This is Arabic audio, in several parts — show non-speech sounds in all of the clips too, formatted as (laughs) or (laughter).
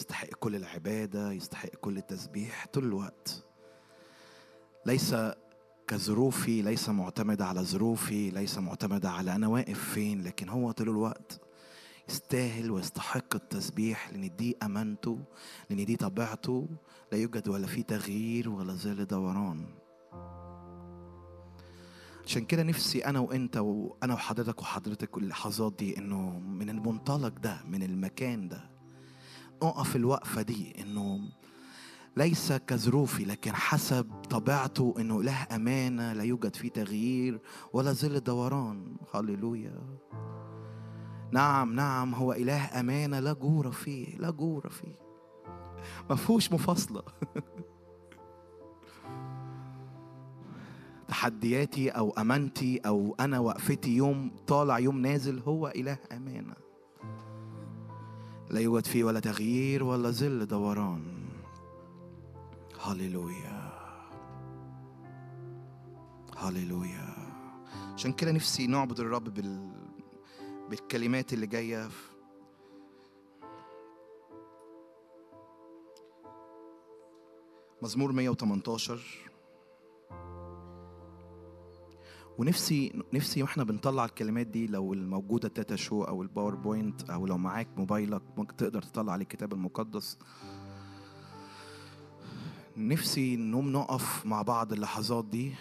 يستحق كل العبادة يستحق كل التسبيح طول الوقت. ليس كظروفي ليس معتمدة على ظروفي ليس معتمدة على أنا واقف فين لكن هو طول الوقت يستاهل ويستحق التسبيح لأن دي أمانته لأن دي طبيعته. لا يوجد ولا في تغيير ولا ظل دوران. عشان كده نفسي أنا وأنت وأنا وحضرتك وحضرتك اللحظات دي إنه من المنطلق ده من المكان ده نقف الوقفة دي إنه ليس كظروفي لكن حسب طبيعته إنه له أمانة لا يوجد فيه تغيير ولا ظل دوران. هللويا. نعم نعم هو إله أمانة لا جور فيه لا جور فيه. ما فيهوش مفاصلة. (laughs) تحدياتي أو أمانتي أو أنا وقفتي يوم طالع يوم نازل هو إله أمانة. لا يوجد فيه ولا تغيير ولا ظل دوران. هللويا. هللويا. عشان كده نفسي نعبد الرب بال... بالكلمات اللي جاية مزمور 118 ونفسي نفسي وإحنا بنطلع الكلمات دي لو الموجودة ال data show أو ال PowerPoint أو لو معاك موبايلك ممكن تقدر تطلع عليه الكتاب المقدس. نفسي نقوم نقف مع بعض اللحظات دي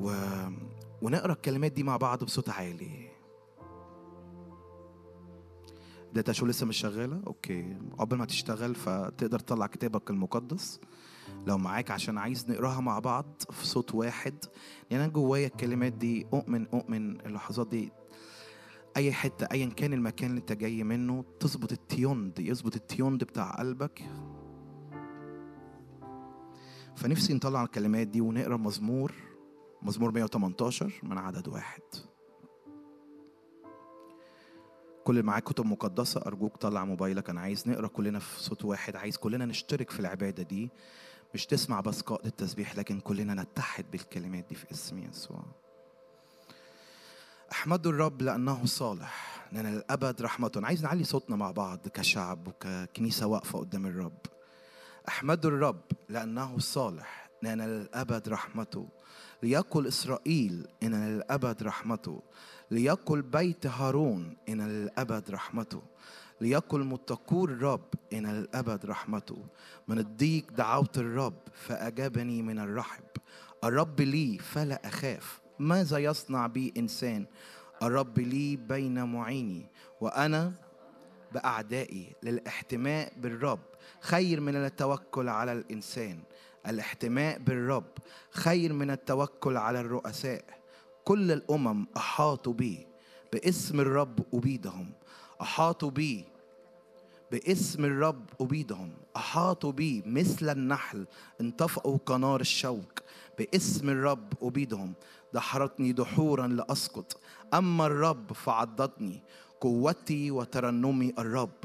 و... ونقرأ الكلمات دي مع بعض بصوت عالي. data show لسه مش شغالة؟ Okay. قبل ما تشتغل فتقدر تطلع كتابك المقدس. لو معاك عشان عايز نقراها مع بعض في صوت واحد. لأن أنا جوايا الكلمات دي أؤمن أؤمن اللحظات دي أي حتة ايا كان المكان اللي أنت جاي منه تظبط ال tune يظبط ال tune بتاع قلبك. فنفسي نطلع الكلمات دي ونقرأ مزمور مزمور 118 من عدد واحد. كل اللي معاك كتب مقدسة أرجوك طلع موبايلك أنا عايز نقرأ كلنا في صوت واحد عايز كلنا نشترك في العبادة دي. مش تسمع بس قائد التسبيح لكن كلنا نتحد بالكلمات دي في اسم يسوع. احمدوا الرب لأنه صالح لأن الأبد رحمته عايز نعلي صوتنا مع بعض كشعب وككنيسة واقفة قدام الرب. احمدوا الرب لأنه صالح لأن الأبد رحمته. ليقل إسرائيل إن للابد رحمته. ليقل بيت هارون إن للابد رحمته. ليقل متقو الرب إن الأبد رحمته. من الضيق دعوت الرب فأجابني من الرحب. الرب لي فلا أخاف. ماذا يصنع بي إنسان؟ الرب لي بين معيني وأنا بأعدائي للاحتماء بالرب. خير من التوكل على الإنسان الاحتماء بالرب. خير من التوكل على الرؤساء. كل الأمم أحاطوا بي باسم الرب أبيدهم. أحاطوا بي باسم الرب أبيدهم. أحاطوا بي مثل النحل انطفأوا كنار الشوك. باسم الرب أبيدهم. دحرتني دحورا لأسقط. أما الرب فعضدني قوتي وترنمي الرب.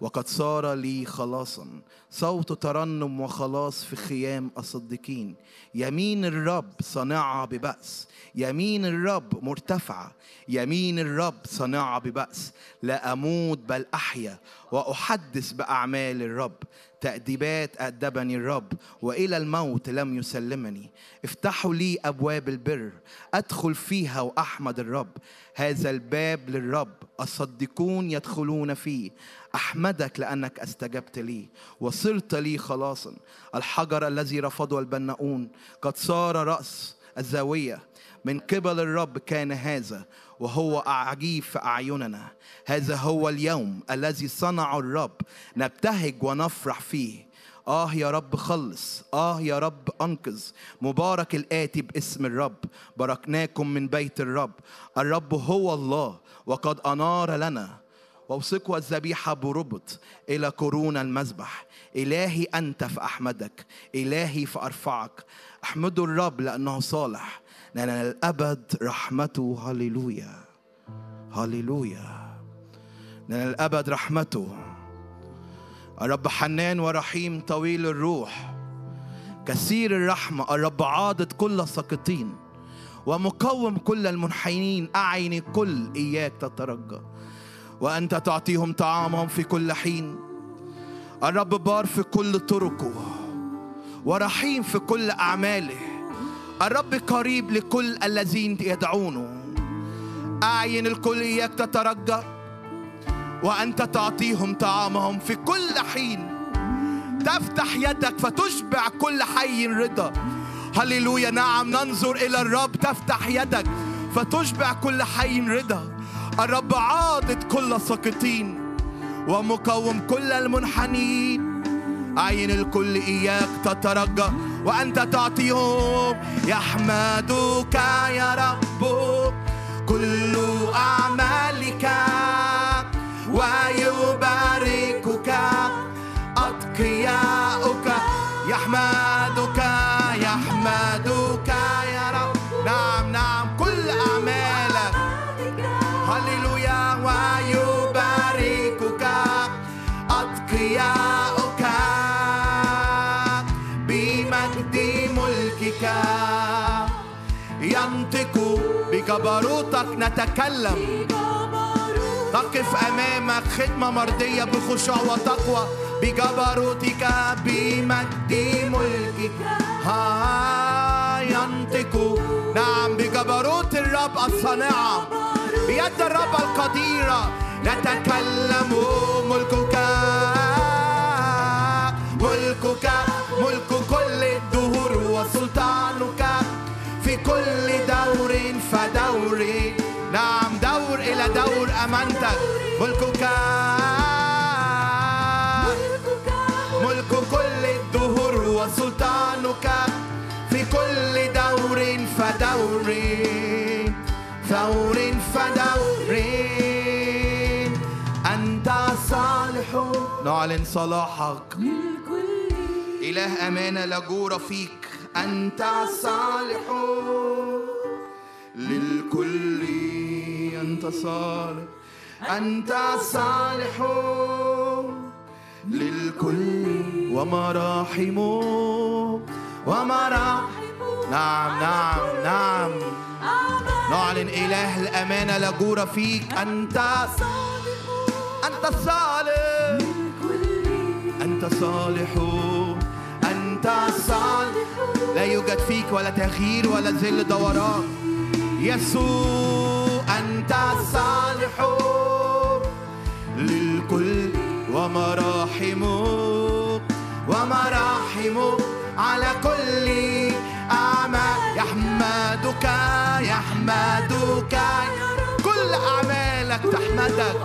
وقد صار لي خلاصا. صوت ترنم وخلاص في خيام الصديقين. يمين الرب صانعة ببأس. يمين الرب مرتفعة يمين الرب صانعة ببأس. لا أموت بل أحيا. وأحدث بأعمال الرب تأديبات أدبني الرب وإلى الموت لم يسلمني. افتحوا لي أبواب البر أدخل فيها وأحمد الرب. هذا الباب للرب الصديقون يدخلون فيه. أحمدك لأنك استجبت لي وصرت لي خلاصا. الحجر الذي رفضه البناؤون قد صار رأس الزاوية. من قبل الرب كان هذا وهو عجيب في أعيننا. هذا هو اليوم الذي صنعه الرب. نبتهج ونفرح فيه. آه يا رب خلص. آه يا رب أنقذ. مبارك الآتي باسم الرب. باركناكم من بيت الرب. الرب هو الله وقد أنار لنا. وأوثقوا الذبيحة بربط إلى قرون المذبح. إلهي أنت فأحمدك. إلهي فأرفعك. أحمدوا الرب لأنه صالح. لأن الأبد رحمته هللويا هللويا. لأن الأبد رحمته. الرب حنان ورحيم طويل الروح. كثير الرحمة. الرب عاضد كل الساقطين ومقوم كل المنحنين. أعين كل إياك تترجى. وأنت تعطيهم طعامهم في كل حين. الرب بار في كل طرقه. ورحيم في كل أعماله. الرب قريب لكل الذين يدعونه. أعين الكل إياك تترجى وأنت تعطيهم طعامهم في كل حين. تفتح يدك فتشبع كل حي رضا. هللويا نعم ننظر إلى الرب. تفتح يدك فتشبع كل حي رضا. الرب عاضد كل ساقطين ومقوم كل المنحنين. عين الكل إياك تترجى وأنت تعطيهم. يحمدك يا رب كل أعمالك نتكلم تقف أمامك خدمة مرضية بخشوع وتقوى. بجبروتك بمجد ملكك ها ينطق. نعم بجبروت الرب الصانعة بيد الرب القديرة. نتكلم ملكك. إلى دور أمانتك ملكك. ملك كل الدهور وسلطانك. في كل دور فدور. ثور فدور. أنت صالح. نعلن صلاحك. إله أمانة لا جور فيك. أنت صالح للكل. أنت صالح أنت صالح للكل ومراحم ومراحم. نعم نعم نعم. نعلن إله الأمانة لا فيك. أنت أنت صالح. أنت صالح أنت صالح. لا يوجد فيك ولا تغيير ولا ذل دوران. يسوع. أنت صالح للكل ومراحم ومراحم على كل أعمال. يحمدك يحمدك. كل أعمالك تحمدك.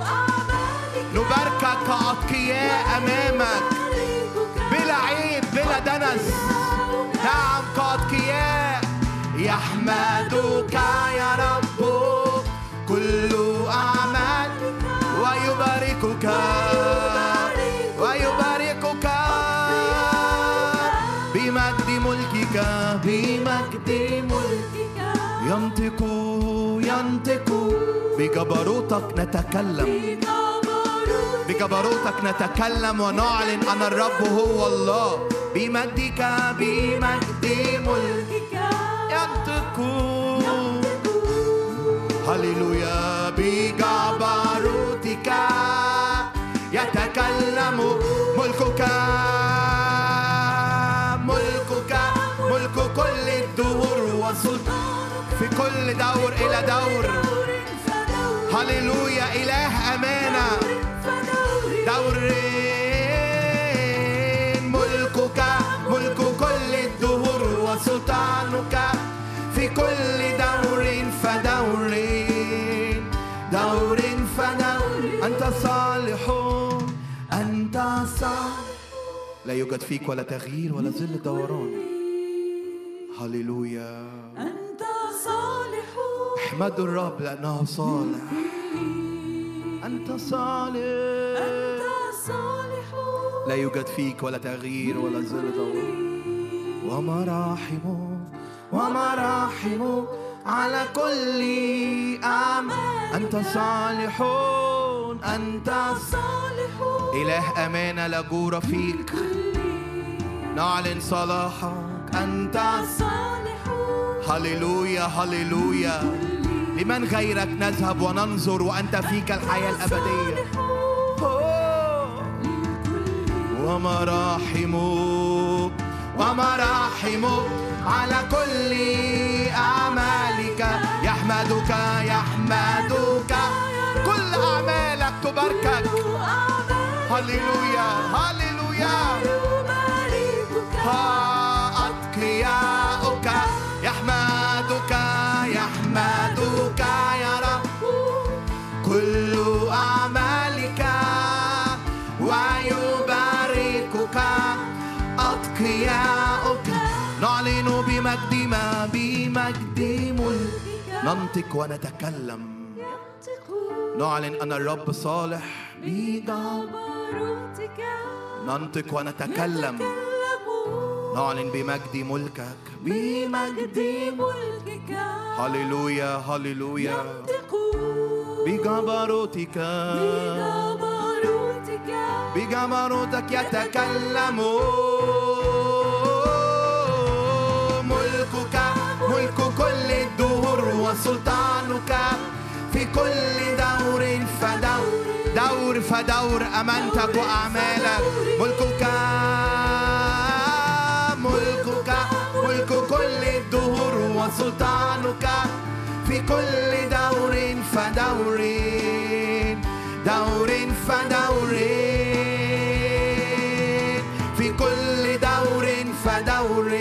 نباركك كأتقياء أمامك. بلا عيب بلا دنس. نعم كأتقياء. يحمدك يا رب. ويباركك ويباركك بمجد ملكك بمجد ملكك ينطق ينطق بجبروتك نتكلم بجبروتك نتكلم ونعلن أن الرب هو الله بمجدك بمجد ملكك ينطق هللويا بجبروتك ملكك ملكك ملك كل الدهور وسلطان في كل دور إلى دور. هللويا إله أمانة. دورين لا يوجد فيك ولا تغيير ولا ظل دوران. هللويا. أنت صالح. احمدوا الرب لأنه صالح. أنت صالح. أنت صالح. لا يوجد فيك ولا تغيير ولا ظل دوران. ومراحم ومراحم على كل أعمال أنت صالح. أنت صالح. إله أمانة لا جور فيك. نعلن صلاحك أنت. صالح هللويا هللويا. لمن غيرك نذهب وننظر وأنت فيك الحياة الأبدية. ومراحمك ومراحمك على كل أعمالك. يحمدك يحمدك. كل أعمالك تباركك. هللويا هللويا ها أتقياؤك يحمدك يحمدك يا رب كل أعمالك ويباركك أتقياؤك نعلن بمجد ما بمجد ملك ننطق ونتكلم نعلن أن الرب صالح. بجبر ننطق ونتكلم. نعلن بمجد ملكك. بمجد ملكك. هللويا هللويا. بجبروتك بجبروتك بجبروتك يتكلم. ملكك ملك كل الدهور وسلطانك. كل دور فدور دور فدور أمانتك وأعمالك ملكك ملكك ملك كل الدهور وسلطانك. في كل دور فدور دور فدور. في كل دور فدور.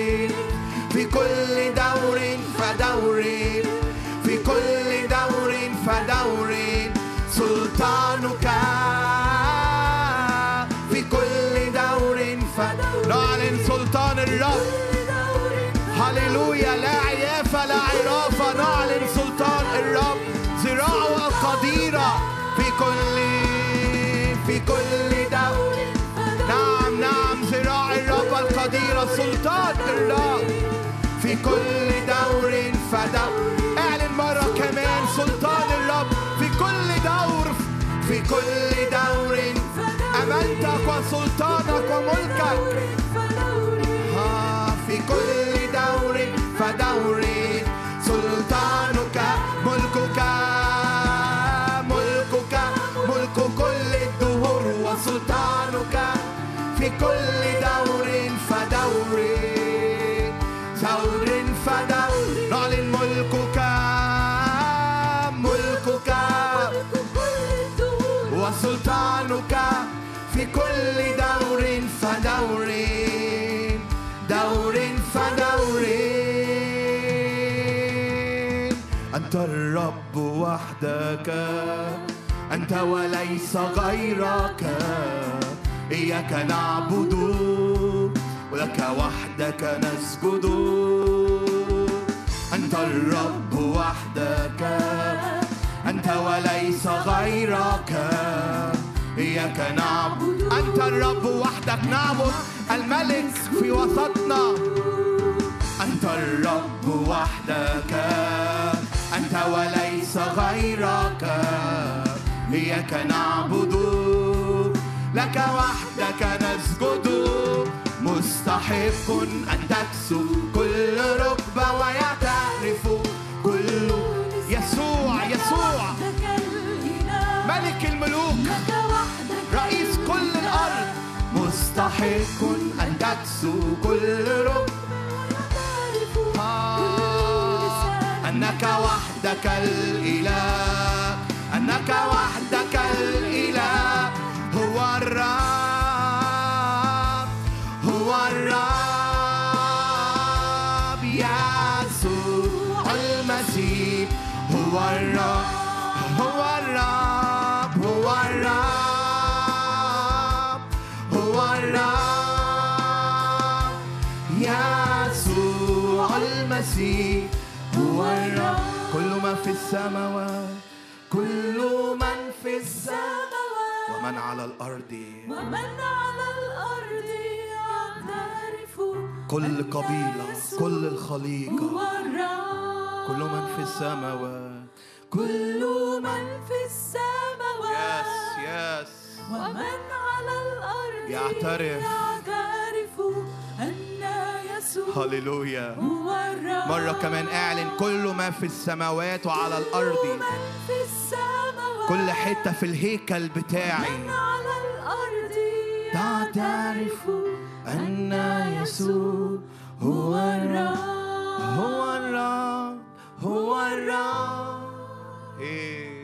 كل دور. أمانتك وسلطانك وملكك في كل دور فدور. سلطانك ملكك ملكك ملك كل الدهور. وسلطانك في كل دور فدور. دور فدور. وسلطانك في كل دور فدور. دور فدور. أنت الرب وحدك. أنت وليس غيرك. إياك نعبد. ولك وحدك نسجد. أنت الرب وحدك. أنت وليس غيرك. إياك نعبد. أنت الرب وحدك نعبد. الملك في وسطنا. أنت الرب وحدك. أنت وليس غيرك. إياك نعبد. لك وحدك نسجد. مستحق أن تكسو كل ركبة ويعترف ملك الملوك. رئيس كل الأرض. مستحق أن تكسو كل ركبة آه، أنك وحدك الإله. أنك وحدك الإله. هو الرب. هو الرب يسوع المسيح. هو الرب. المسيح هو الرب. كل ما في السماوات. كل من في السماوات. ومن على الأرض. ومن على الأرض يعترف. كل قبيلة. كل الخليقة. هو الرب. كل من في السماوات. كل من في السماوات. يس ومن على الأرض يعترف. يعترف أن هللويا. مرة كمان اعلن كل ما في السماوات وعلى الأرض. من كل حتة في الهيكل من بتاعي على الأرض تعترف أن يسوع هو الرب. هو الرب. هو الرب. إيه.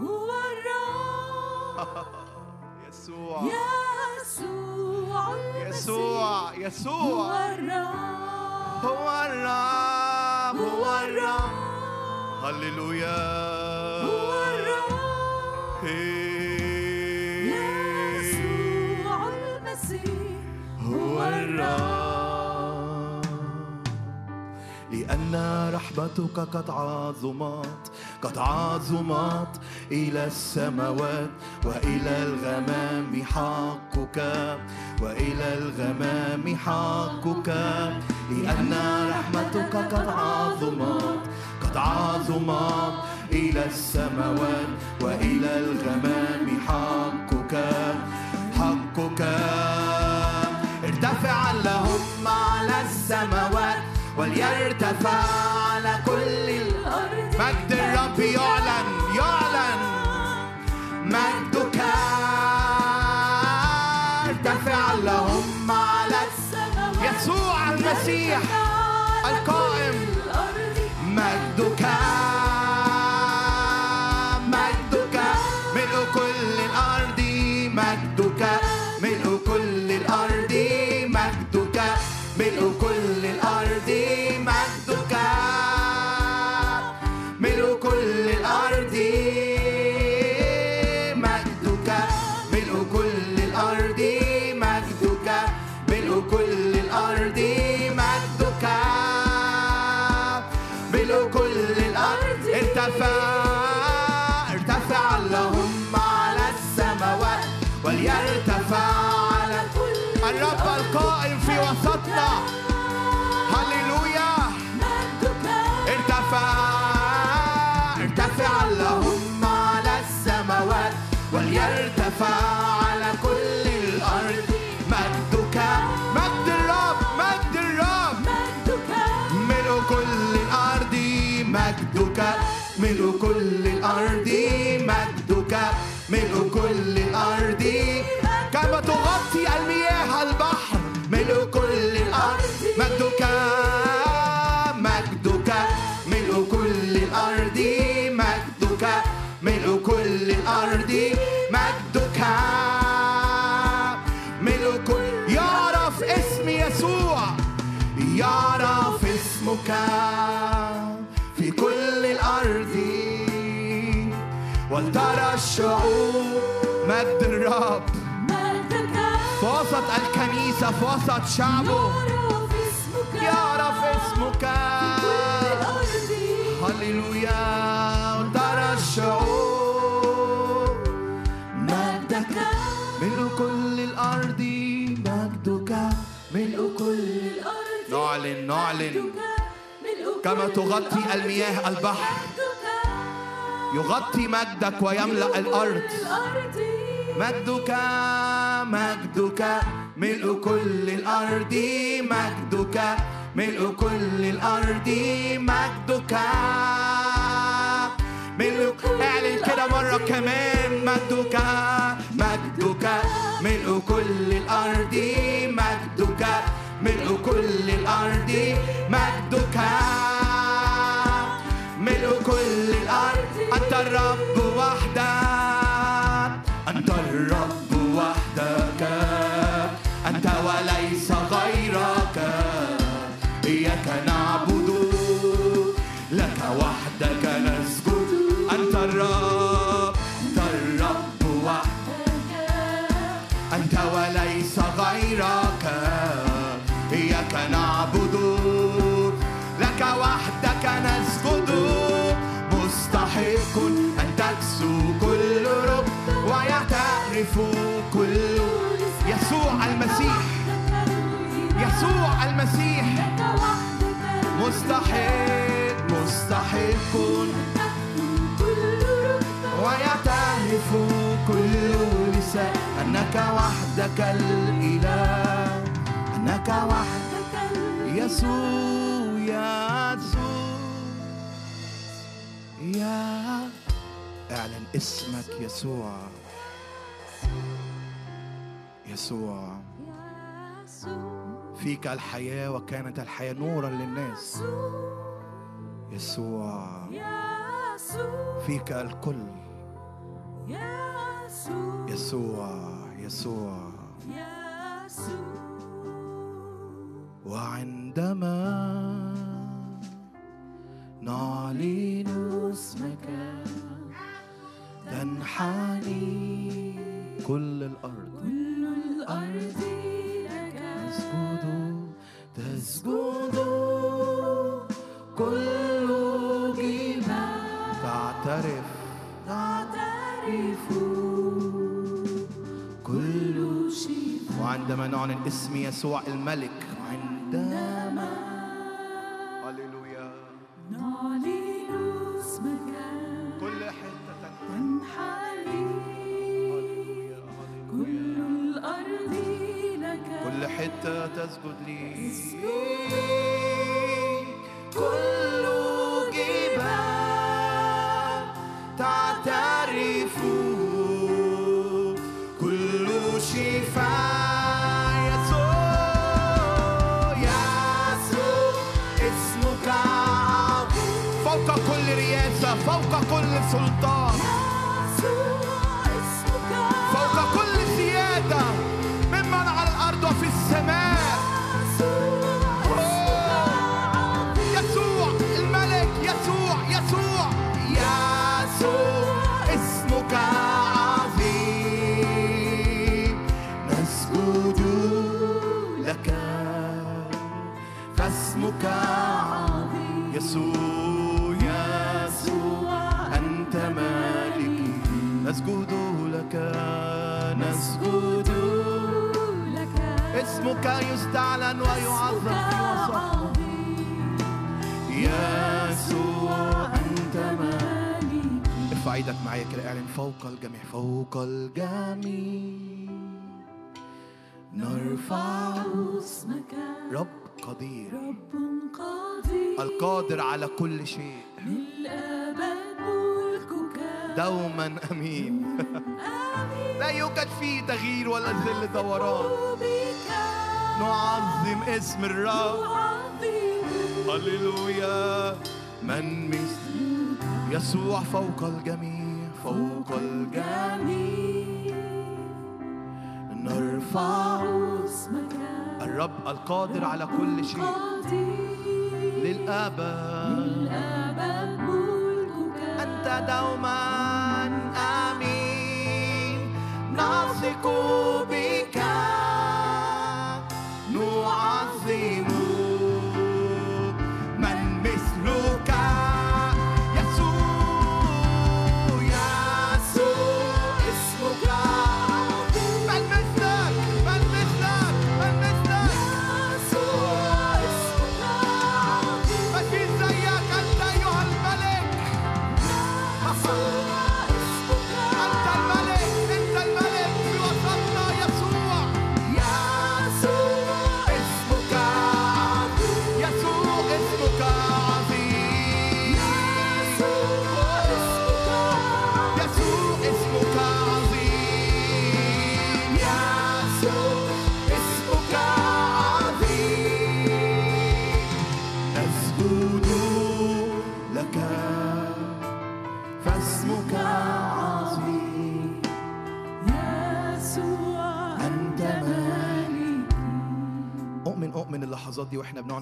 هو الرب. (laughs) يسوع. يسوع المسيح. يسوع. هو يسوع الرب. هو الرب هو الرب. هللويا. هو الرب. يسوع المسيح. هو الرب. لأن رحمتك قد عظمت قد عظمت إلى السماوات وإلى الغمام حقك وإلى الغمام حقك. لأن رحمتك قد عظمت قد عظمت إلى السماوات وإلى الغمام حقك. حقك. ارتفع اللهم على السماوات. وليرتفع وليرتفع الشعوب مجد الرب. في وسط الكنيسة في وسط شعبه يعرف اسمك. هللويا. ولترى الشعوب مجدك ملء كل الأرض مجدك. ملء كل نعلن نعلن. كما تغطي المياه البحر. يغطي مجدك ويملأ الأرض. مجدك مجدك ملء كل الأرض. مجدك ملء كل الأرض. مجدك ملء اعلن كده مرة كمان. مجدك مجدك ملء كل الأرض. مجدك ملء كل الأرض. مجدك. الرب وحدك المسيح. مستحق مستحق ويعترف كل لسان أنك وحدك الإله. أنك وحدك يسوع يسوع. يا اعلن اسمك يسوع. يسوع. يسوع. فيك الحياة وكانت الحياة نورا للناس. يسوع. فيك الكل. يسوع. يسوع. وعندما نعلن اسمك تنحني كل الأرض. كل الأرض. وعندما نعلن اسم يسوع الملك. عندما هللويا. نعلن اسمك. كل حتة. تنحني حتة تسجد لي. كل جبال تعترف. كل عظيم. فوق كل رياسة فوق كل سلطان. اسمك يستعلن ويعظم في وسطنا يسوع أنت مالك ارفع إيدك معايا كده اعلن فوق الجميع فوق الجميع نرفع اسمك رب قدير رب قدير القادر على كل شيء للأبد ملكك دوما امين لا يوجد فيه تغيير ولا ذل دوران نعظم اسم الرب. هللويا. من مثل يسوع فوق الجميع. فوق الجميع. نرفع اسمك الرب القادر على كل شيء. للأبد للأبد ملكك. أنت دوما آمين. نثق بك.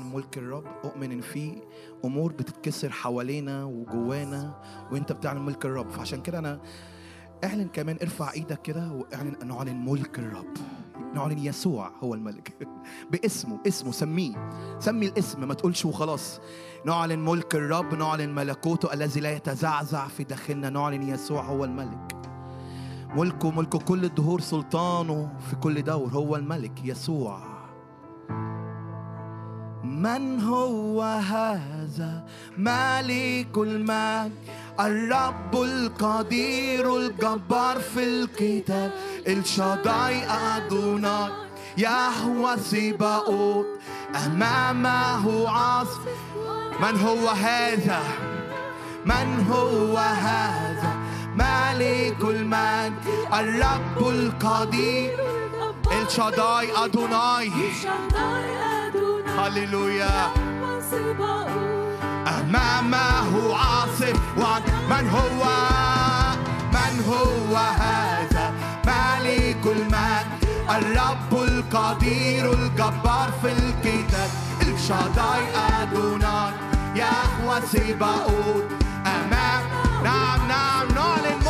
ملك الرب. أؤمن إن في أمور بتتكسر حوالينا وجوانا وأنت بتعلن ملك الرب. فعشان كده أنا اعلن كمان ارفع إيدك كده واعلن نعلن ملك الرب. نعلن يسوع هو الملك. (laughs) باسمه اسمه سميه. سمي الاسم ما تقولش وخلاص. نعلن ملك الرب نعلن ملكوته الذي لا يتزعزع في داخلنا. نعلن يسوع هو الملك. ملكه ملك كل الدهور سلطانه في كل دور. هو الملك يسوع. من هو هذا؟ ملك المجد الرب القدير الجبار في القتال. الشضاي أدوناي يهوى سباؤوت أمامه عصف. من هو هذا؟ من هو هذا؟ ملك المجد الرب القدير. الشداي أدوناي. هللويا أمامه عاصف من هو من هو هذا ملك المال الرب القدير الجبار في الكتاب الشداي يا أخوة سيباوت أمام نعم نعم نعلن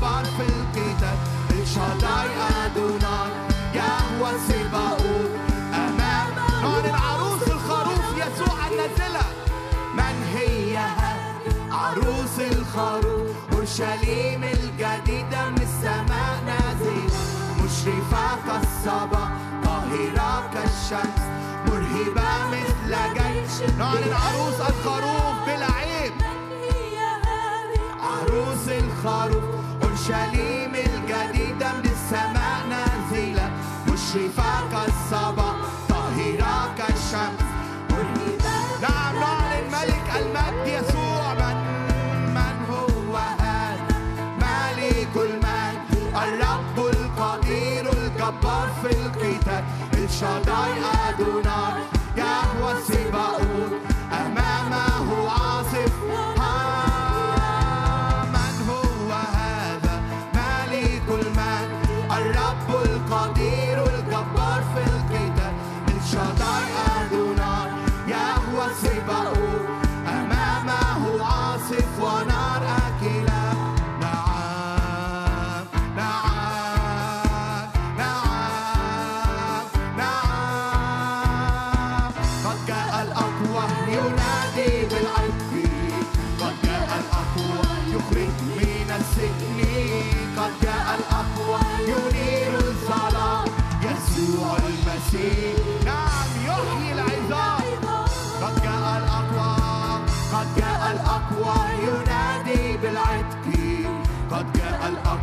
طبعا في القتال. الشداي أدونار يهوى سباؤوت أمام هون العروس الخروف يسوع النازلة من هيها عروس الخروف؟ أورشليم الجديدة من السماء نازلة. مشرفة كالصبا طاهرة كالشمس. مرهبة مثل جيش. نعلن عروس الخروف بلا عيب عروس الخروف اورشليم الجديدة من السماء نازلة مشرفه كالصبا طاهره كالشمس نعم نعلن ملك المجد يسوع من من هو هذا؟ ملك المجد الرب القدير الجبار في القتال. الشداي أدوناي.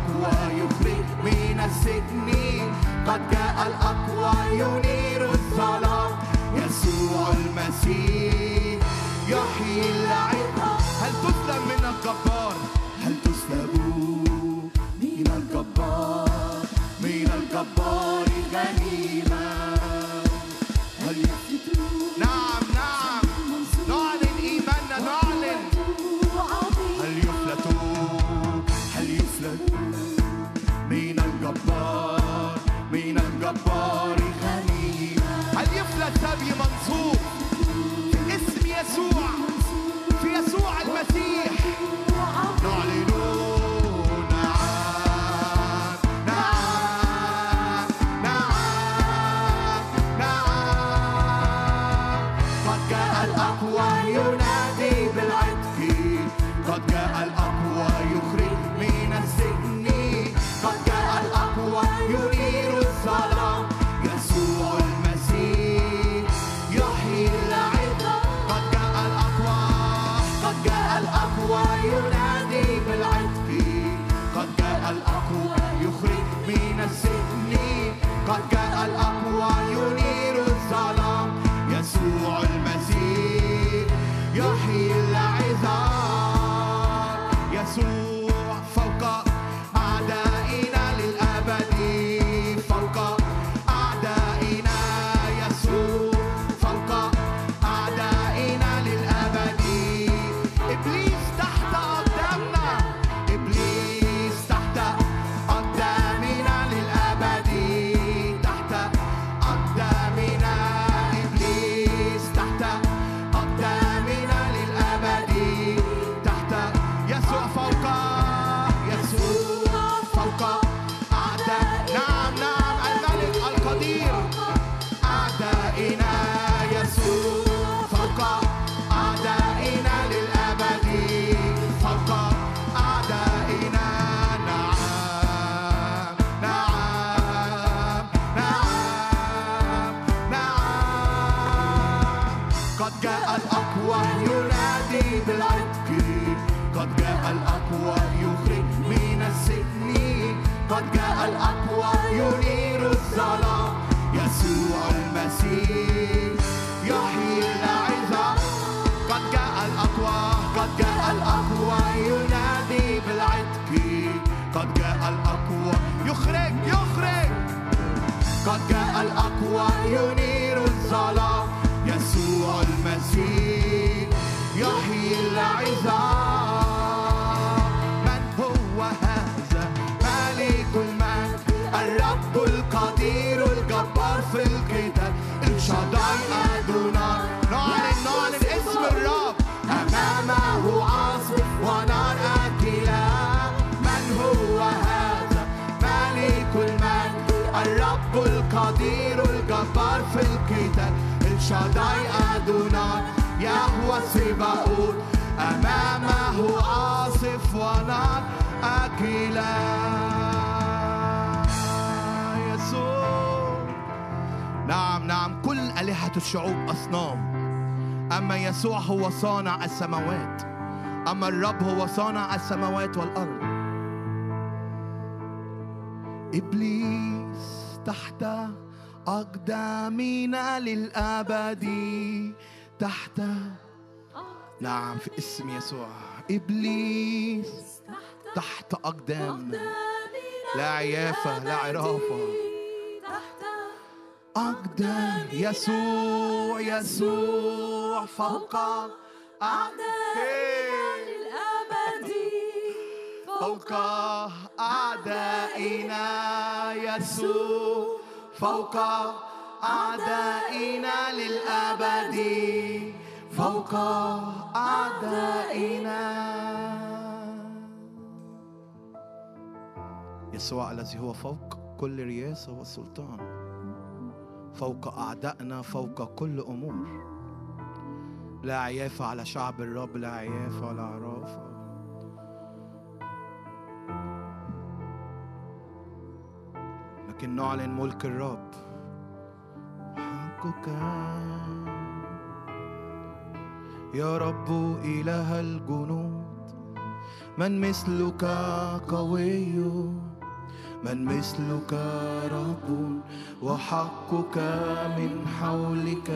الأقوى يفرج من السجن قد جاء الأقوى ينير الظلام يسوع المسيح يحيي ينير الظلام يسوع المسيح القدير الجبار في القتال. الشداي أدوناي يهوى سباؤوت أمامه عاصف ونار أكلة يسوع. نعم نعم كل آلهة الشعوب أصنام. أما يسوع هو صانع السماوات. أما الرب هو صانع السماوات والأرض. إبليس تحت أقدامنا للأبد تحت. نعم في اسم يسوع. إبليس تحت أقدامنا. لا عيافة لا عرافة. أقدام يسوع يسوع فوق أعدائنا للأبد. فوق أعدائنا يسوع. فوق أعدائنا للأبد. فوق أعدائنا. يسوع الذي هو فوق كل رياسة وسلطان فوق أعدائنا فوق كل أمور. لا عيافة على شعب الرب لا عيافة ولا عرافة لكن نعلن ملك الرب. حقك. يا رب إله الجنود من مثلك قوي من مثلك رب وحقك من حولك.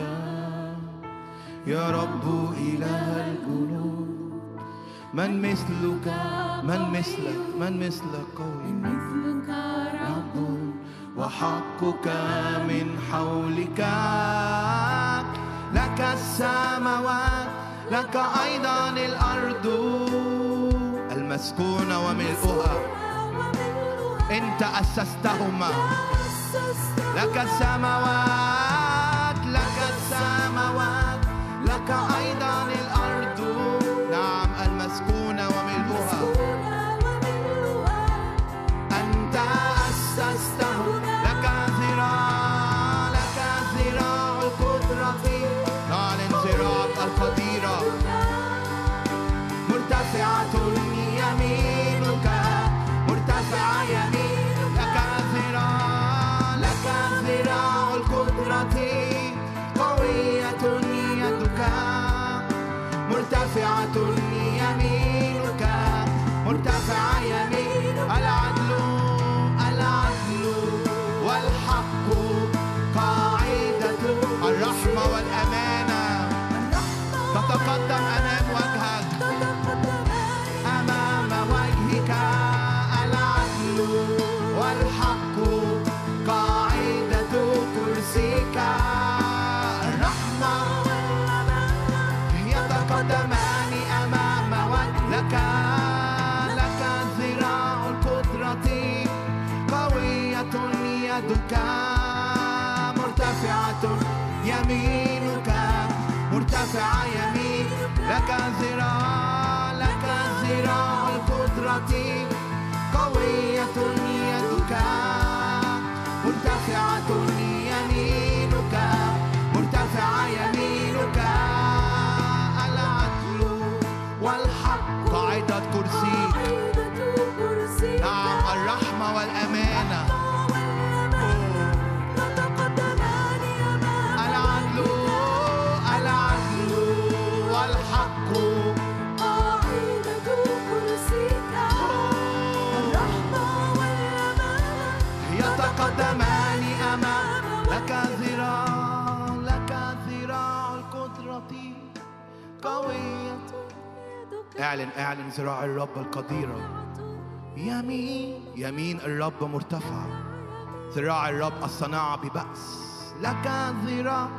يا رب إله الجنود من مثلك من مثلك من مثلك. قوي وحقك من حولك. لك السماوات لك أيضا الأرض. المسكونة وملؤها. أنت أسستهما لك السماوات لك السماوات لك أيضا الأرض لك ذراع لك ذراع القدرة قوية يدك قوية اعلن اعلن ذراع الرب القديرة يمين يمين الرب مرتفعة ذراع الرب الصناعة ببأس. لك ذراع.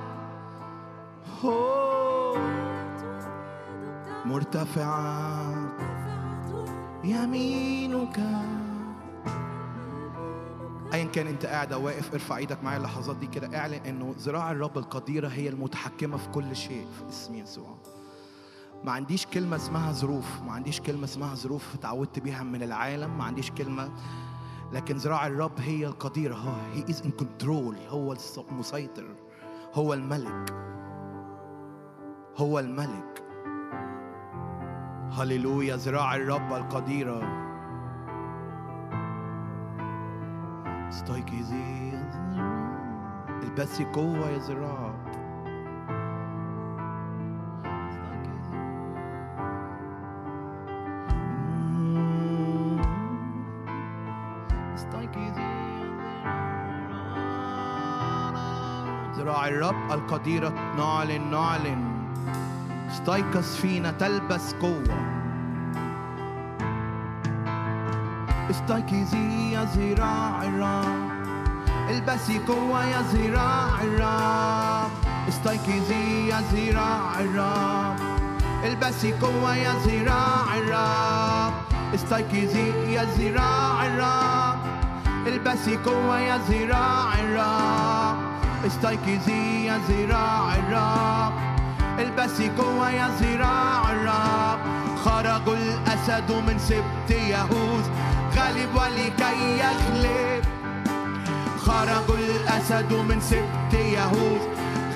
مرتفعة يمينك. ايا كان أنت قاعد أو واقف ارفع إيدك معايا اللحظات دي كده. اعلن إنه ذراع الرب القديرة هي المتحكمة في كل شيء في اسم يسوع. ما عنديش كلمة اسمها ظروف ما عنديش كلمة اسمها ظروف اتعودت بيها من العالم ما عنديش كلمة. لكن ذراع الرب هي القديرة هو He is in control هو المسيطر هو الملك. هو الملك. هللويا ذراع الرب القديره استيقظي البسي قوة يا ذراع. الرب القديرة. نعلن نعلن. استيقظ فينا تلبس قوة. استيقظي يا ذراع الرب. البسي قوة يا ذراع الرب. استيقظي يا ذراع الرب. البسي قوة يا ذراع الرب. استيقظي يا ذراع الرب. البسي قوة يا ذراع الرب. استيقظي يا ذراع الرب البسي قوة يا ذراع الرب خرج الأسد من سبط يهوذ. غالب ولكي يغلب. خرج الأسد من سبط يهوذ.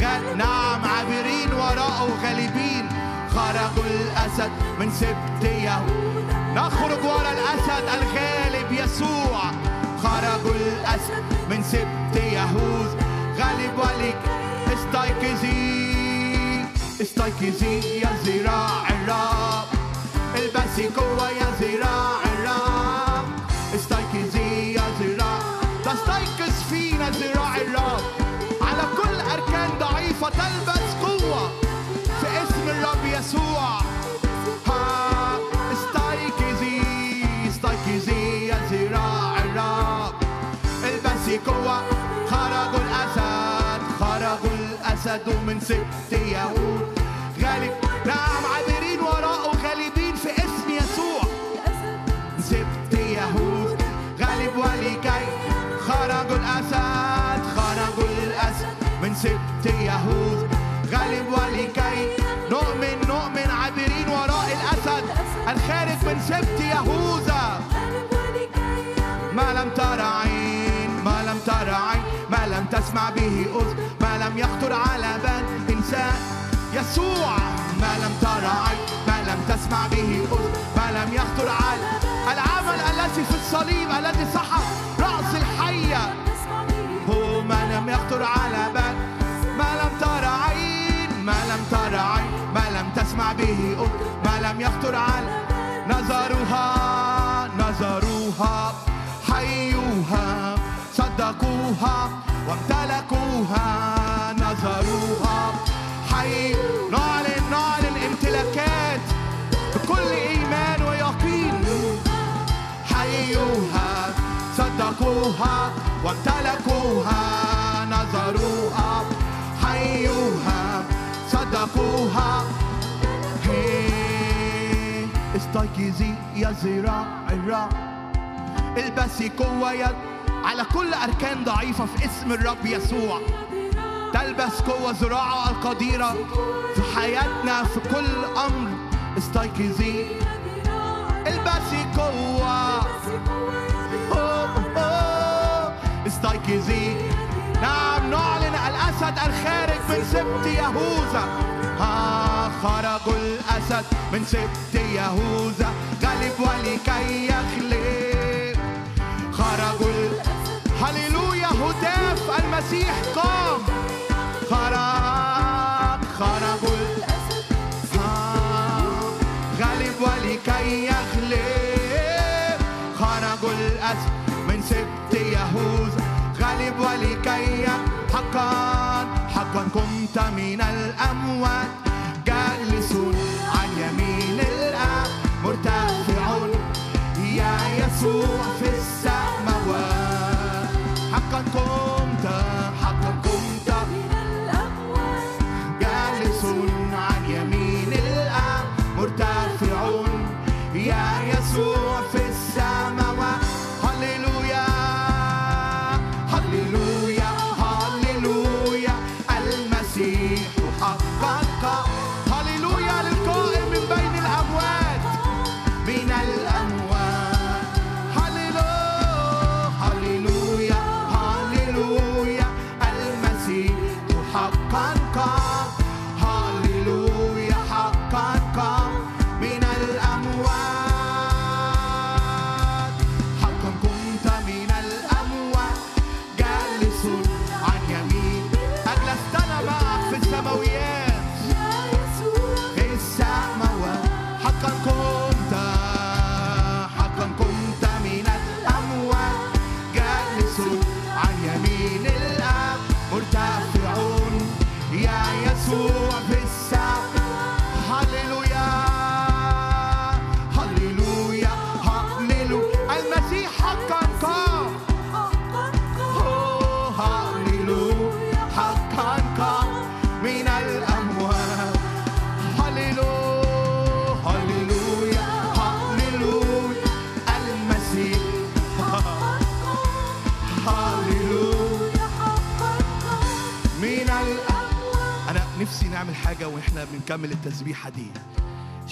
غال نعم عابرين وراءه غالبين. خرج الأسد من سبط يهوذ. نخرج وراء الأسد الغالب يسوع. خرج الأسد من سبط يهوذ. غالب ولك استيقظي استيقظي يا ذراع الرب البسي قوة يا ذراع الرب استيقظي يا ذراع تستيقظ فينا ذراع الرب على كل أركان ضعيفة تلبس قوة. في اسم الرب يسوع. الأسد من سبط يهود. تسمع به أذن. ما لم يخطر على بال إنسان يسوع. ما لم تر عين. ما لم تسمع به أذن. ما لم يخطر على العمل الذي في الصليب الذي سحق رأس الحية. هو ما لم يخطر على بال. ما لم تر عين. ما لم تر عين. ما لم تسمع به أذن. ما لم يخطر على نظروها. نظروها. حيوها. صدقوها. وامتلكوها نظروها. حي نعلن نعلن امتلاكات بكل إيمان ويقين. حيوها صدقوها وامتلكوها نظروها. حيوها صدقوها. استيقظي يا ذراع الرب البسي قوة يد على كل أركان ضعيفة في اسم الرب يسوع. تلبس قوة ذراعه القديرة في حياتنا في كل أمر. استيقظي. البسي قوة. أوه، أوه، استيقظي. نعم نعلن الأسد الخارج من سبط يهوذا. ها خرج الأسد من سبط يهوذا. غالب ولكي يغلب خرجوا ال... هللويا هتاف المسيح قام. خرج خرجوا ال... آه، غالب ولكي يغلب. خرجوا الأسد. من سبط يهوذا. غالب ولكي حقا حقا قمت من الأموات. جالس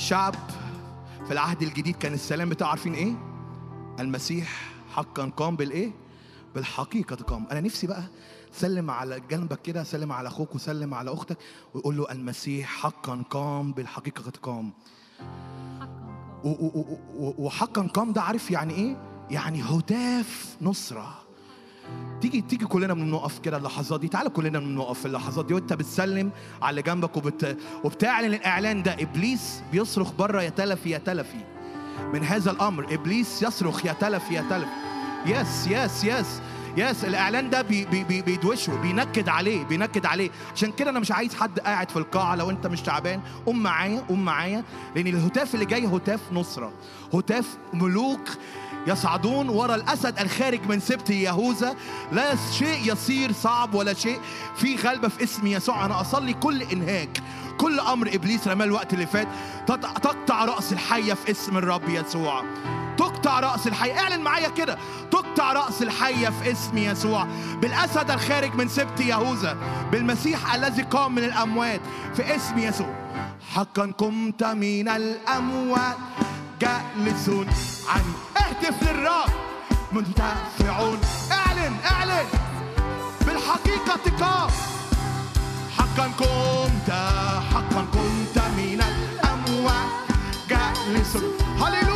الشعب في العهد الجديد كان السلام بتاعه عارفين إيه؟ المسيح حقا قام بالإيه؟ بالحقيقة قام أنا نفسي بقى سلم على جنبك كده سلم على أخوك وسلم على أختك وقول له المسيح حقا قام بالحقيقة قام وحقا قام ده عارف يعني إيه؟ يعني هتاف نصرة تيجي تيجي كلنا بنقف كده اللحظات دي. تعالى كلنا بنقف اللحظات دي. وانت بتسلم على اللي جنبك وبت... وبتعلن الإعلان ده. إبليس بيصرخ بره يا تلفي يا تلفي. من هذا الأمر إبليس يصرخ يا تلفي يا تلفي. yes yes yes yes الإعلان ده بي بي بي بيدوشه بينكد عليه بينكد عليه. عشان كده أنا مش عايز حد قاعد في القاعة لو أنت مش تعبان. قوم معايا قوم معايا. لأن الهتاف اللي جاي هتاف نصرة هتاف ملوك يصعدون ورا الأسد الخارج من سبط يهوذا. لا شيء يصير صعب ولا شيء. في غلبة في اسم يسوع. أنا أصلي كل إنهاك. كل أمر إبليس رماه الوقت اللي فات. تقطع- رأس الحيه في اسم الرب يسوع. تقطع رأس الحيه اعلن معايا كده. تقطع رأس الحيه في اسم يسوع. بالأسد الخارج من سبط يهوذا. بالمسيح الذي قام من الأموات في اسم يسوع. حقا قمت من الأموات. جالس عن اهتف للرب منتفعون. اعلن اعلن. بالحقيقة قام حقا كنت حقا كنت من الأموات جالس هللويا.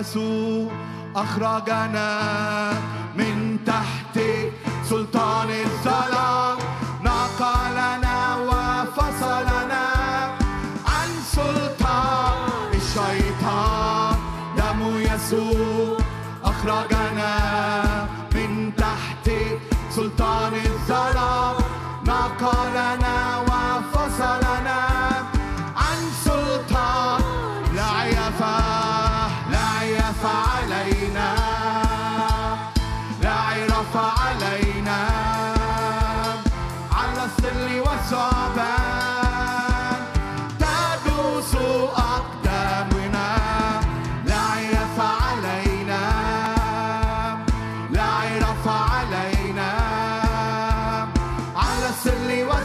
يسوع أخرجنا من تحت سلطان الظلام. نقلنا وفصلنا عن سلطان الشيطان. دم يسوع أخرجنا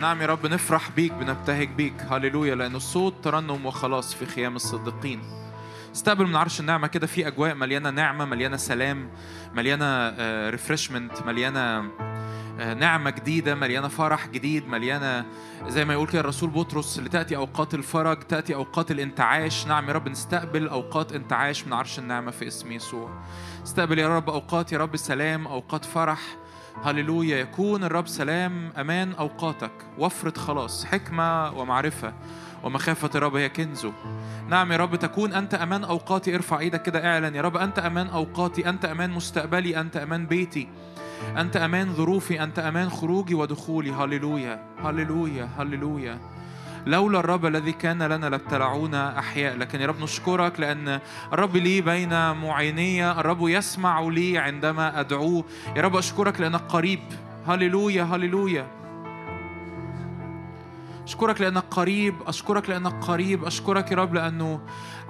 نعم يا رب نفرح بيك بنبتهج بيك. هللويا لأن الصوت ترنم وخلاص في خيام الصديقين. استقبل من عرش النعمة كده في أجواء مليانة نعمة مليانة سلام مليانة ريفرشمنت مليانة آه، نعمة جديدة مليانة فرح جديد مليانة زي ما يقول كده الرسول بطرس لتأتي أوقات الفرج تأتي أوقات الانتعاش. نعم يا رب نستقبل أوقات انتعاش من عرش النعمة في اسم يسوع. استقبل يا رب أوقات يا رب سلام أوقات فرح. هللويا يكون الرب سلام أمان أوقاتك. وفرة خلاص حكمة ومعرفة. ومخافة الرب هي كنزه. نعم يا رب تكون أنت أمان أوقاتي. ارفع إيدك كده اعلن. يا رب أنت أمان أوقاتي. أنت أمان مستقبلي. أنت أمان بيتي. أنت أمان ظروفي. أنت أمان خروجي ودخولي. هللويا. هللويا. هللويا. لولا الرب الذي كان لنا لابتلعونا أحياء. لكن يا رب نشكرك لأن الرب لي بين معيني. الرب يسمع لي عندما أدعوه يا رب أشكرك لأنك قريب. هللويا. هللويا. أشكرك لأنك قريب أشكرك لأنك قريب أشكرك يا رب لأنه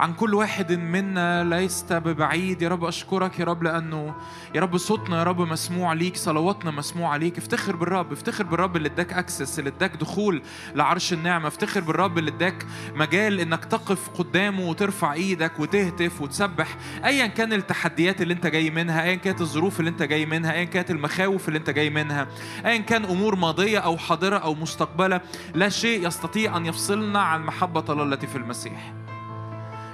عن كل واحد منا ليست ببعيد. يا رب أشكرك يا رب لأنه يا رب صوتنا يا رب مسموع ليك صلواتنا مسموعة ليك افتخر بالرب افتخر بالرب اللي اداك أكسس اللي اداك دخول لعرش النعمة. افتخر بالرب اللي اداك مجال إنك تقف قدامه وترفع إيدك وتهتف وتسبح ايا كان التحديات اللي أنت جاي منها ايا كانت الظروف اللي أنت جاي منها ايا كانت المخاوف اللي أنت جاي منها ايا كان أمور ماضية أو حاضرة أو مستقبلة لا شيء يستطيع أن يفصلنا عن محبة الله التي في المسيح.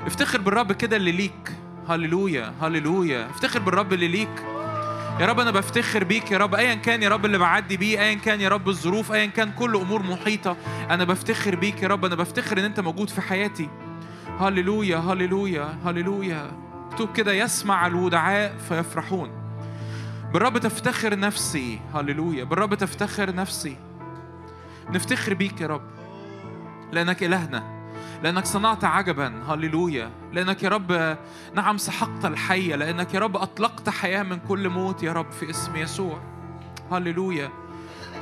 افتخر بالرب كده اللي ليك. هللويا هللويا. افتخر بالرب اللي ليك. يا رب أنا بفتخر بيك يا رب. ايا كان يا رب اللي بعدي بيه ايا كان يا رب الظروف ايا كان كل أمور محيطة. أنا بفتخر بيك يا رب. أنا بفتخر إن أنت موجود في حياتي. هللويا هللويا هللويا. مكتوب كده يسمع الودعاء فيفرحون. بالرب تفتخر نفسي. هللويا. بالرب تفتخر نفسي. نفتخر بيك يا رب. لأنك إلهنا. لأنك صنعت عجبا. هللويا. لأنك يا رب نعم سحقت الحية. لأنك يا رب أطلقت حياة من كل موت يا رب في اسم يسوع. هللويا.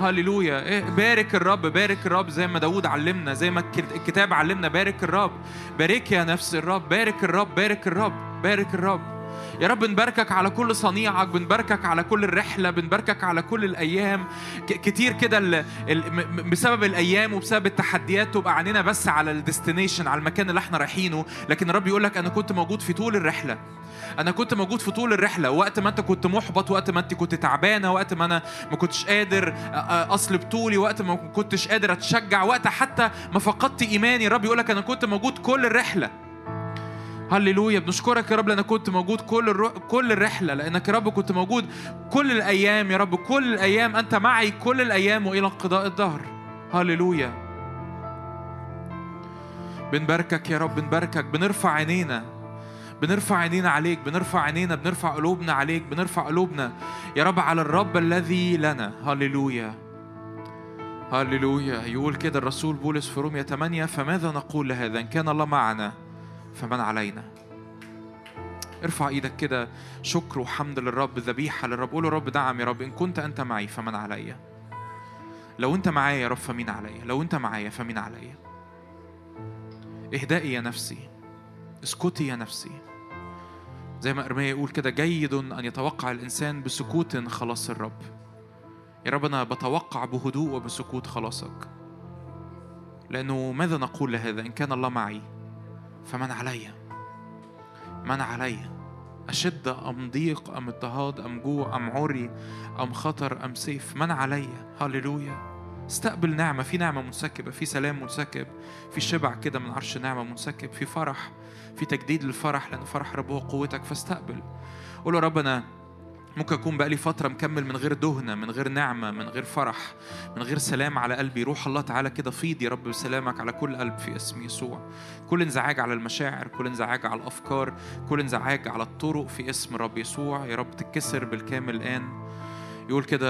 هللويا. إيه، بارك الرب بارك الرب زي ما داود علمنا زي ما الك- الكتاب علمنا. بارك الرب. بارك يا نفس الرب. بارك الرب بارك الرب. بارك الرب. يا رب بنباركك على كل صنيعك بنباركك على كل الرحلة بنباركك على كل الأيام. كتير كده بسبب الأيام وبسبب التحديات تبقى عينينا بس على الديستنيشن على المكان اللي إحنا رايحينه. لكن الرب يقول لك أنا كنت موجود في طول الرحلة. أنا كنت موجود في طول الرحلة. وقت ما أنت كنت محبط وقت ما أنت كنت تعبانة وقت ما أنا ما كنتش قادر أصلب طولي وقت ما كنتش قادر أتشجع وقت حتى ما فقدت إيماني الرب يقول لك أنا كنت موجود كل الرحلة. هللويا. بنشكرك يا رب لأنك كنت موجود كل الرو... كل الرحلة لأنك يا رب كنت موجود كل الأيام يا رب كل الأيام. أنت معي كل الأيام وإلى انقضاء الدهر. هللويا. بنباركك يا رب بنباركك. بنرفع عينينا بنرفع عينينا عليك بنرفع عينينا بنرفع قلوبنا عليك بنرفع قلوبنا يا رب على الرب الذي لنا. هللويا. هللويا. يقول كده الرسول بولس في رومية 8 فماذا نقول لهذا؟ إن كان الله معنا. فمن علينا. ارفع إيدك كده شكر وحمد للرب ذبيحة للرب. قول رب نعم يا رب إن كنت أنت معي فمن عليا لو أنت معايا يا رب فمين عليا لو أنت معايا فمين عليا اهدئي يا نفسي. اسكتي يا نفسي. زي ما إرميا يقول كده جيد أن يتوقع الإنسان بسكوت خلاص الرب. يا رب أنا بتوقع بهدوء وبسكوت خلاصك. لأنه ماذا نقول لهذا؟ إن كان الله معي. فمن علي. من علي. أشد أم ضيق أم اضطهاد أم جوع أم عري أم خطر أم سيف؟ من علي. هللويا. استقبل نعمة. في نعمة منسكبة. في سلام منسكب. في شبع كده من عرش نعمة منسكب. في فرح. في تجديد للفرح لأن فرح رب هو قوتك. فاستقبل. قول يا رب أنا ممكن أكون بقالي فترة مكمل من غير دهنة من غير نعمة من غير فرح من غير سلام على قلبي. روح الله تعالى كده فيض يا رب بسلامك على كل قلب في اسم يسوع. كل انزعاج على المشاعر كل انزعاج على الأفكار كل انزعاج على الطرق في اسم رب يسوع. يا رب تتكسر بالكامل الآن يقول كده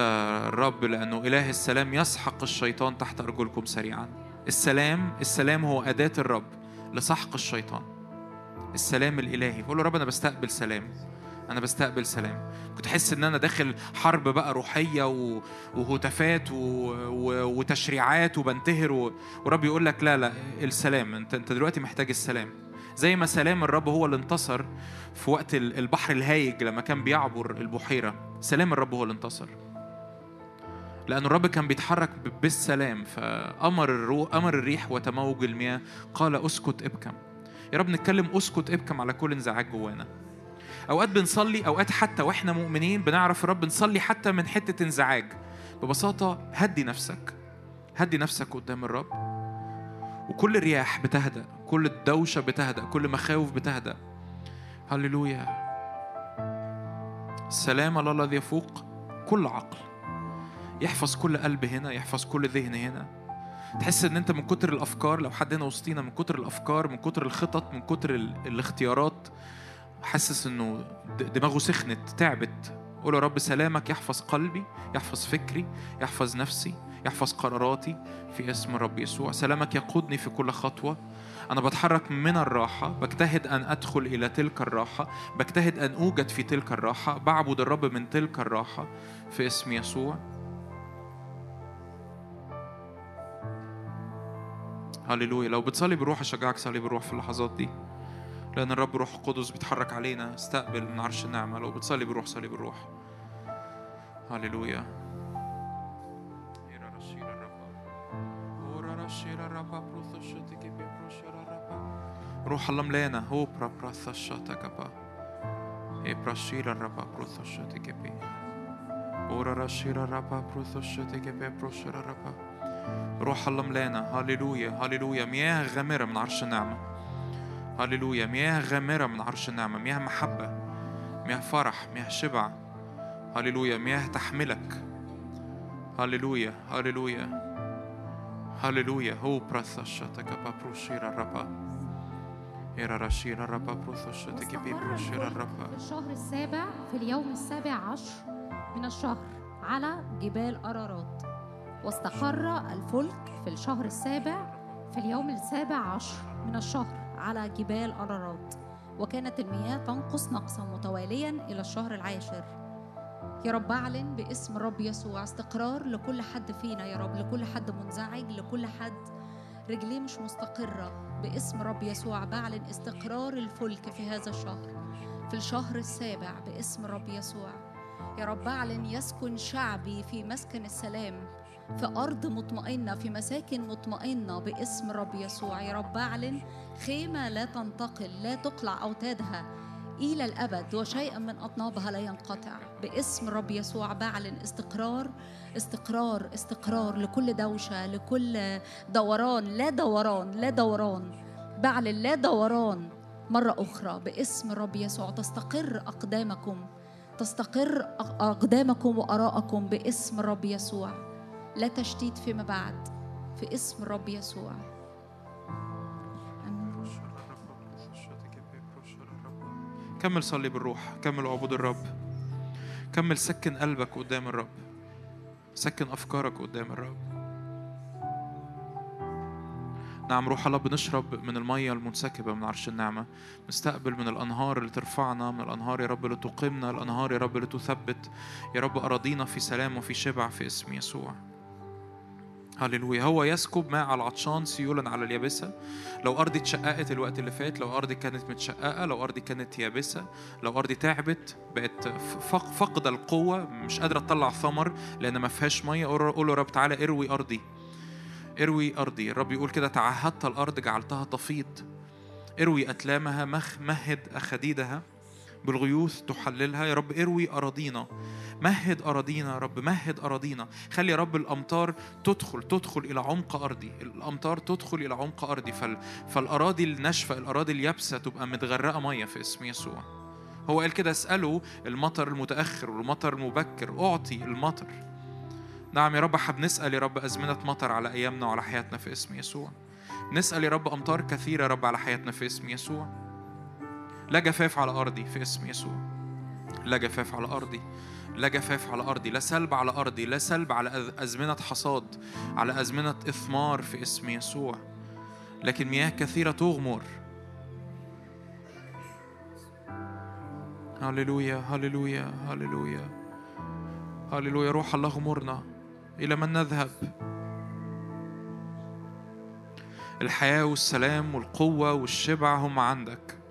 الرب لأنه إله السلام يسحق الشيطان تحت أرجلكم سريعا. السلام السلام هو أداة الرب لسحق الشيطان. السلام الإلهي. بقول له رب أنا بستقبل سلام. أنا بستقبل سلام. كنت أحس إن أنا داخل حرب بقى روحية و... وهتافات و... و... وتشريعات وبنتهر و... ورب يقول لك لا لا السلام. أنت أنت دلوقتي محتاج السلام. زي ما سلام الرب هو اللي انتصر في وقت ال- البحر الهايج لما كان بيعبر البحيرة. سلام الرب هو اللي انتصر. لأن الرب كان بيتحرك بالسلام. فأمر الروح أمر الريح وتموج المياه. قال أسكت ابكم. يا رب نتكلم أسكت ابكم على كل انزعاج جوانا. أوقات بنصلي أوقات حتى وإحنا مؤمنين بنعرف الرب نصلي حتى من حتة انزعاج. ببساطة هدي نفسك. هدي نفسك قدام الرب. وكل الرياح بتهدأ كل الدوشة بتهدأ كل مخاوف بتهدأ. هللويا. السلام الله الذي يفوق كل عقل. يحفظ كل قلب هنا يحفظ كل ذهن هنا. تحس إن أنت من كتر الأفكار لو حد هنا وسطينا من كتر الأفكار من كتر الخطط من كتر ال- الاختيارات حاسس إنه دماغه سخنت تعبت. قول يا رب سلامك يحفظ قلبي يحفظ فكري يحفظ نفسي يحفظ قراراتي في اسم الرب يسوع. سلامك يقودني في كل خطوة. أنا بتحرك من الراحة. بجتهد أن أدخل إلى تلك الراحة. بجتهد أن أوجد في تلك الراحة. بعبد الرب من تلك الراحة في اسم يسوع. هللويا. لو بتصلي بالروح أشجعك صلي بالروح في اللحظات دي. لأن الرب روح القدس بيتحرك علينا استقبل من عرش النعمة لو بتصلي بالروح صلي بالروح. هللويا. روح الله ملانا هو برا براثا شاتكبا اي براشيرا ربا بروثا شاتكبي اورا راشيرا ربا بروثا شاتكبي بروشيرا ربا روح الله ملانا هللويا. هللويا. مياه غامرة من عرش النعمة. هللويا. مياه غامرة من عرش النعمة مياه محبة مياه فرح مياه شبع. هللويا. مياه تحملك. هللويا. هللويا. هللويا. هو بابروشيرا واستقر بيبروشيرا الفلك الربا في الشهر السابع في اليوم السابع عشر من الشهر على جبال أرارات. واستقر الفلك في الشهر السابع في اليوم السابع عشر من الشهر. على جبال أرارات وكانت المياه تنقص نقصا متواليا إلى الشهر العاشر. يا رب أعلن باسم الرب يسوع استقرار لكل حد فينا يا رب لكل حد منزعج لكل حد رجليه مش مستقرة. باسم رب يسوع بعلن استقرار الفلك في هذا الشهر في الشهر السابع باسم رب يسوع. يا رب أعلن يسكن شعبي في مسكن السلام في أرض مطمئنة في مساكن مطمئنة باسم رب يسوع. يا رب أعلن خيمة لا تنتقل لا تقلع أوتادها إلى الأبد وشيئا من أطنابها لا ينقطع. باسم رب يسوع بعلن استقرار استقرار استقرار لكل دوشة لكل دوران. لا دوران لا دوران. بعلن لا دوران مرة أخرى باسم رب يسوع. تستقر أقدامكم تستقر أق- أقدامكم وأراءكم باسم رب يسوع. لا تشتيت فيما بعد في اسم رب يسوع. كمل صلي بالروح كمل اعبد الرب. كمل سكن قلبك قدام الرب. سكن أفكارك قدام الرب. نعم روح الله بنشرب من المية المنسكبة من عرش النعمة. نستقبل من الأنهار اللي ترفعنا من الأنهار يا رب اللي تقيمنا الأنهار يا رب اللي تثبت. يا رب أراضينا في سلام وفي شبع في اسم يسوع. هللويا. هو يسكب ماء على العطشان سيولا على اليابسة. لو أرضي اتشققت الوقت اللي فات لو أرضي كانت متشققة لو أرضي كانت يابسة لو أرضي تعبت بقت فق- فاقدة القوة مش قادرة تطلع ثمر لأن ما فيهاش مية. قول له رب تعالى اروي أرضي. اروي أرضي. الرب يقول كده تعهدت الأرض جعلتها تفيض. اروي أتلامها مخ مهد أخديدها. بالغيوث تحللها. يا رب اروي أراضينا. مهد أراضينا يا رب مهد أراضينا. خلي يا رب الأمطار تدخل تدخل إلى عمق أرضي. الأمطار تدخل إلى عمق أرضي. فال... فالأراضي الناشفة الأراضي اليابسة تبقى متغرقة مية في اسم يسوع. هو قال كده اسألوا المطر المتأخر والمطر المبكر. أعطي المطر. نعم يا رب حب نسأل يا رب أزمنة مطر على أيامنا وعلى حياتنا في اسم يسوع. نسأل يا رب أمطار كثيرة يا رب على حياتنا في اسم يسوع. لا جفاف على أرضي في اسم يسوع. لا جفاف على أرضي. لا جفاف على أرضي. لا سلب على أرضي. لا سلب على أز- أزمنة حصاد. على أزمنة إثمار في اسم يسوع. لكن مياه كثيرة تغمر. هللويا هللويا هللويا. هللويا. روح الله غمرنا. إلى من نذهب؟ الحياة والسلام والقوة والشبع هم عندك.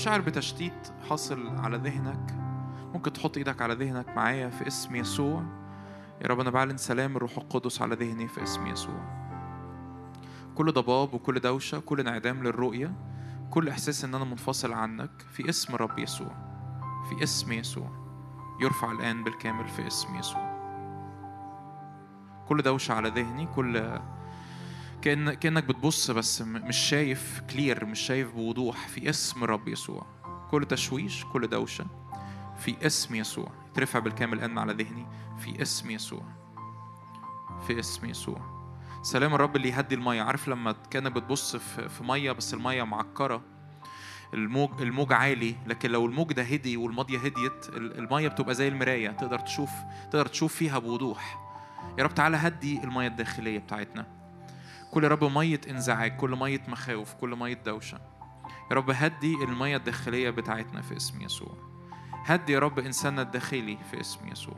شعر بتشتيت حاصل على ذهنك؟ ممكن تحط إيدك على ذهنك معايا في اسم يسوع. يا رب أنا بعلن سلام الروح القدس على ذهني في اسم يسوع. كل ضباب وكل دوشة كل انعدام للرؤية كل احساس ان أنا منفصل عنك في اسم رب يسوع في اسم يسوع. يرفع الآن بالكامل في اسم يسوع. كل دوشة على ذهني كل كأن كأنك بتبص بس مش شايف كلير مش شايف بوضوح. في اسم رب يسوع. كل تشويش كل دوشة. في اسم يسوع. ترفع بالكامل الآن على ذهني. في اسم يسوع. في اسم يسوع. سلام الرب اللي يهدي المية. عارف لما كأنك بتبص في مية بس المية معكرة. الموج الموج عالي. لكن لو الموج ده هدي والمية هديت ال- المية بتبقى زي المراية. تقدر تشوف تقدر تشوف فيها بوضوح. يا رب تعالى هدي المية الداخلية بتاعتنا. كل يا رب مية انزعاج كل مية مخاوف كل مية دوشة. يا رب هدي المية الداخلية بتاعتنا في اسم يسوع. هدي يا رب إنساننا الداخلي في اسم يسوع.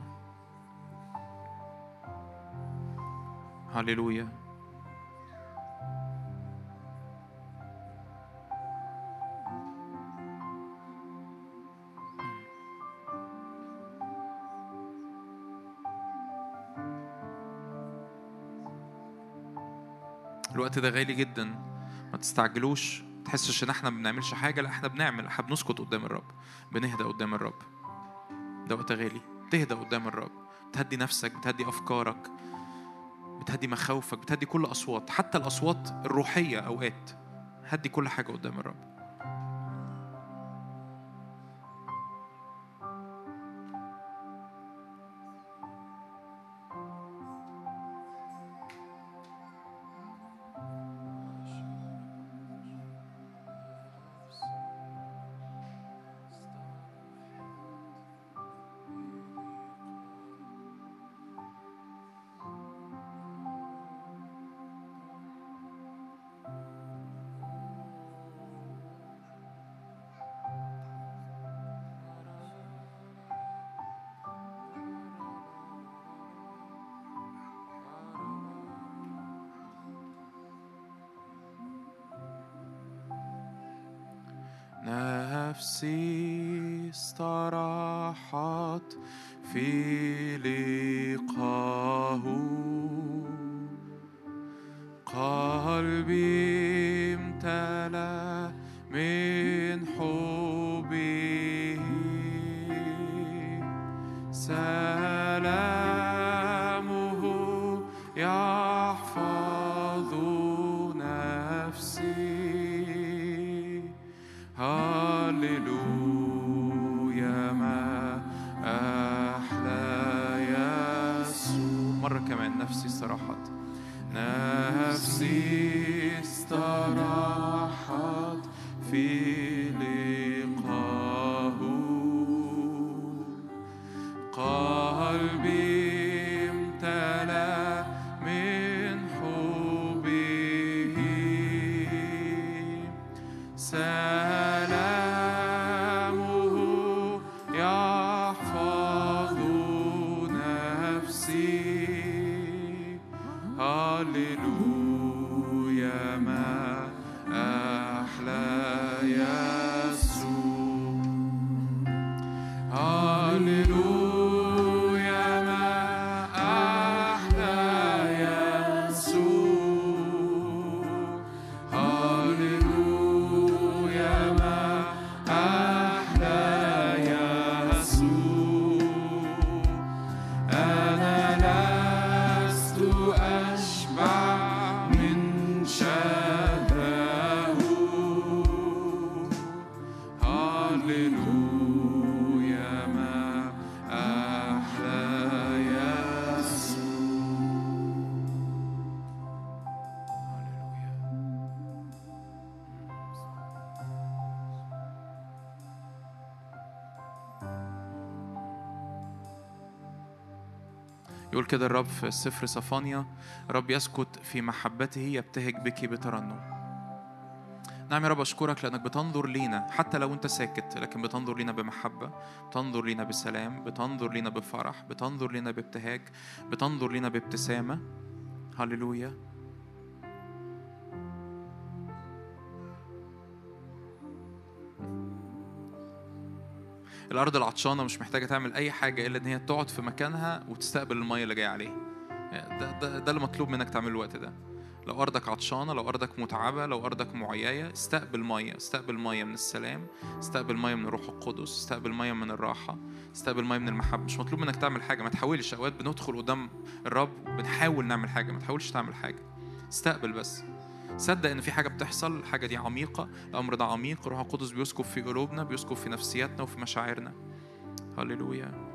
هللويا. الوقت ده غالي جدا. ما تستعجلوش. ما تحسش إن إحنا ما بنعملش حاجة. لا إحنا بنعمل. إحنا بنسكت قدام الرب. بنهدى قدام الرب. ده وقت غالي. تهدى قدام الرب. بتهدي نفسك بتهدي أفكارك بتهدي مخاوفك بتهدي كل أصوات. حتى الأصوات الروحية أوقات. هدي كل حاجة قدام الرب. نفسي استراحت في لقاه يقول كده الرب في سفر صفانيا رب يسكت في محبته يبتهج بك بترنم. نعم يا رب أشكرك لأنك بتنظر لينا حتى لو أنت ساكت لكن بتنظر لينا بمحبة بتنظر لينا بسلام بتنظر لينا بفرح بتنظر لينا بابتهاج بتنظر لينا بابتسامة. هللويا. الأرض العطشانة مش محتاجة تعمل أي حاجة إلا إن هي تقعد في مكانها وتستقبل المية اللي جاية عليها. ده, ده, ده اللي مطلوب منك تعمله الوقت ده. لو أرضك عطشانة لو أرضك متعبة لو أرضك معياية استقبل مية. استقبل مية من السلام استقبل مية من الروح القدس استقبل مية من الراحة استقبل مية من المحبة. مش مطلوب منك تعمل حاجة. ما تحاولش. أوقات بندخل قدام الرب بنحاول نعمل حاجة. ما تحاولش تعمل حاجة. استقبل بس. صدق إن في حاجة بتحصل الحاجة دي عميقة الأمر ده عميق الروح القدس بيسكب في قلوبنا بيسكب في نفسياتنا وفي مشاعرنا. هللويا.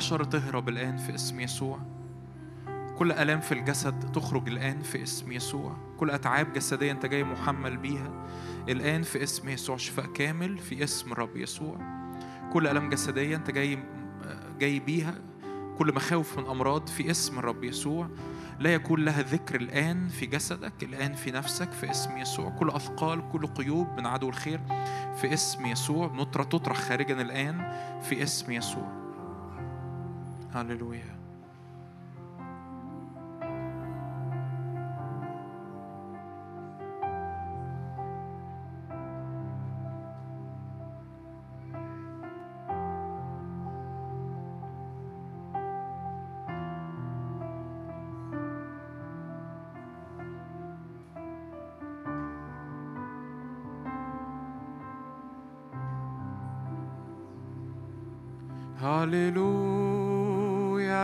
شر تهرب الآن في اسم يسوع. كل آلام في الجسد تخرج الآن في اسم يسوع. كل أتعاب جسدية أنت جاي محمل بيها الآن في اسم يسوع. شفاء كامل في اسم الرب يسوع. كل آلام جسدية أنت جاي جاي بيها. كل مخاوف من أمراض في اسم الرب يسوع. لا يكون لها ذكر الآن في جسدك الآن في نفسك في اسم يسوع. كل أثقال كل قيود من عدو الخير في اسم يسوع. نطرة تطرح خارجا الآن في اسم يسوع. هللويا هللويا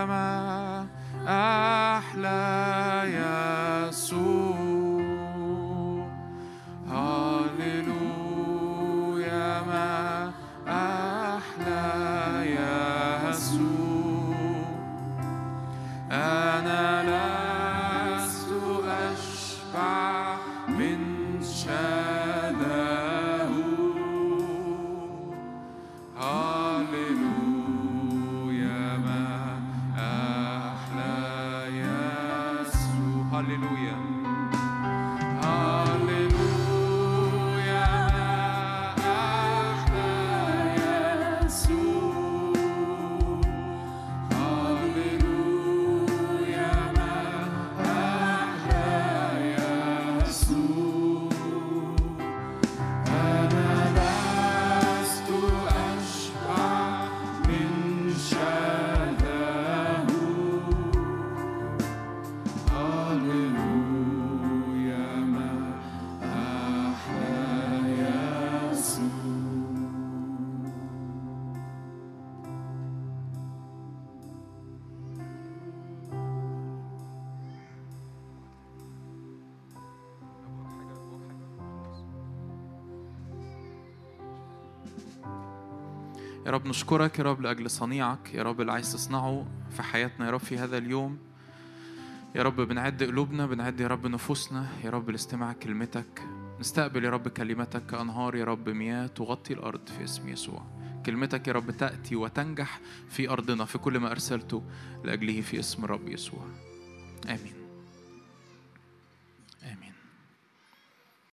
ما أحلى يسوع. نشكرك يا رب لأجل صنيعك يا رب اللي عايز تصنعه في حياتنا يا رب في هذا اليوم. يا رب بنعد قلوبنا بنعد يا رب نفوسنا يا رب لاستماع كلمتك. نستقبل يا رب كلمتك كأنهار يا رب مياه تغطي الأرض في اسم يسوع. كلمتك يا رب تأتي وتنجح في أرضنا في كل ما أرسلته لأجله في اسم الرب يسوع. آمين.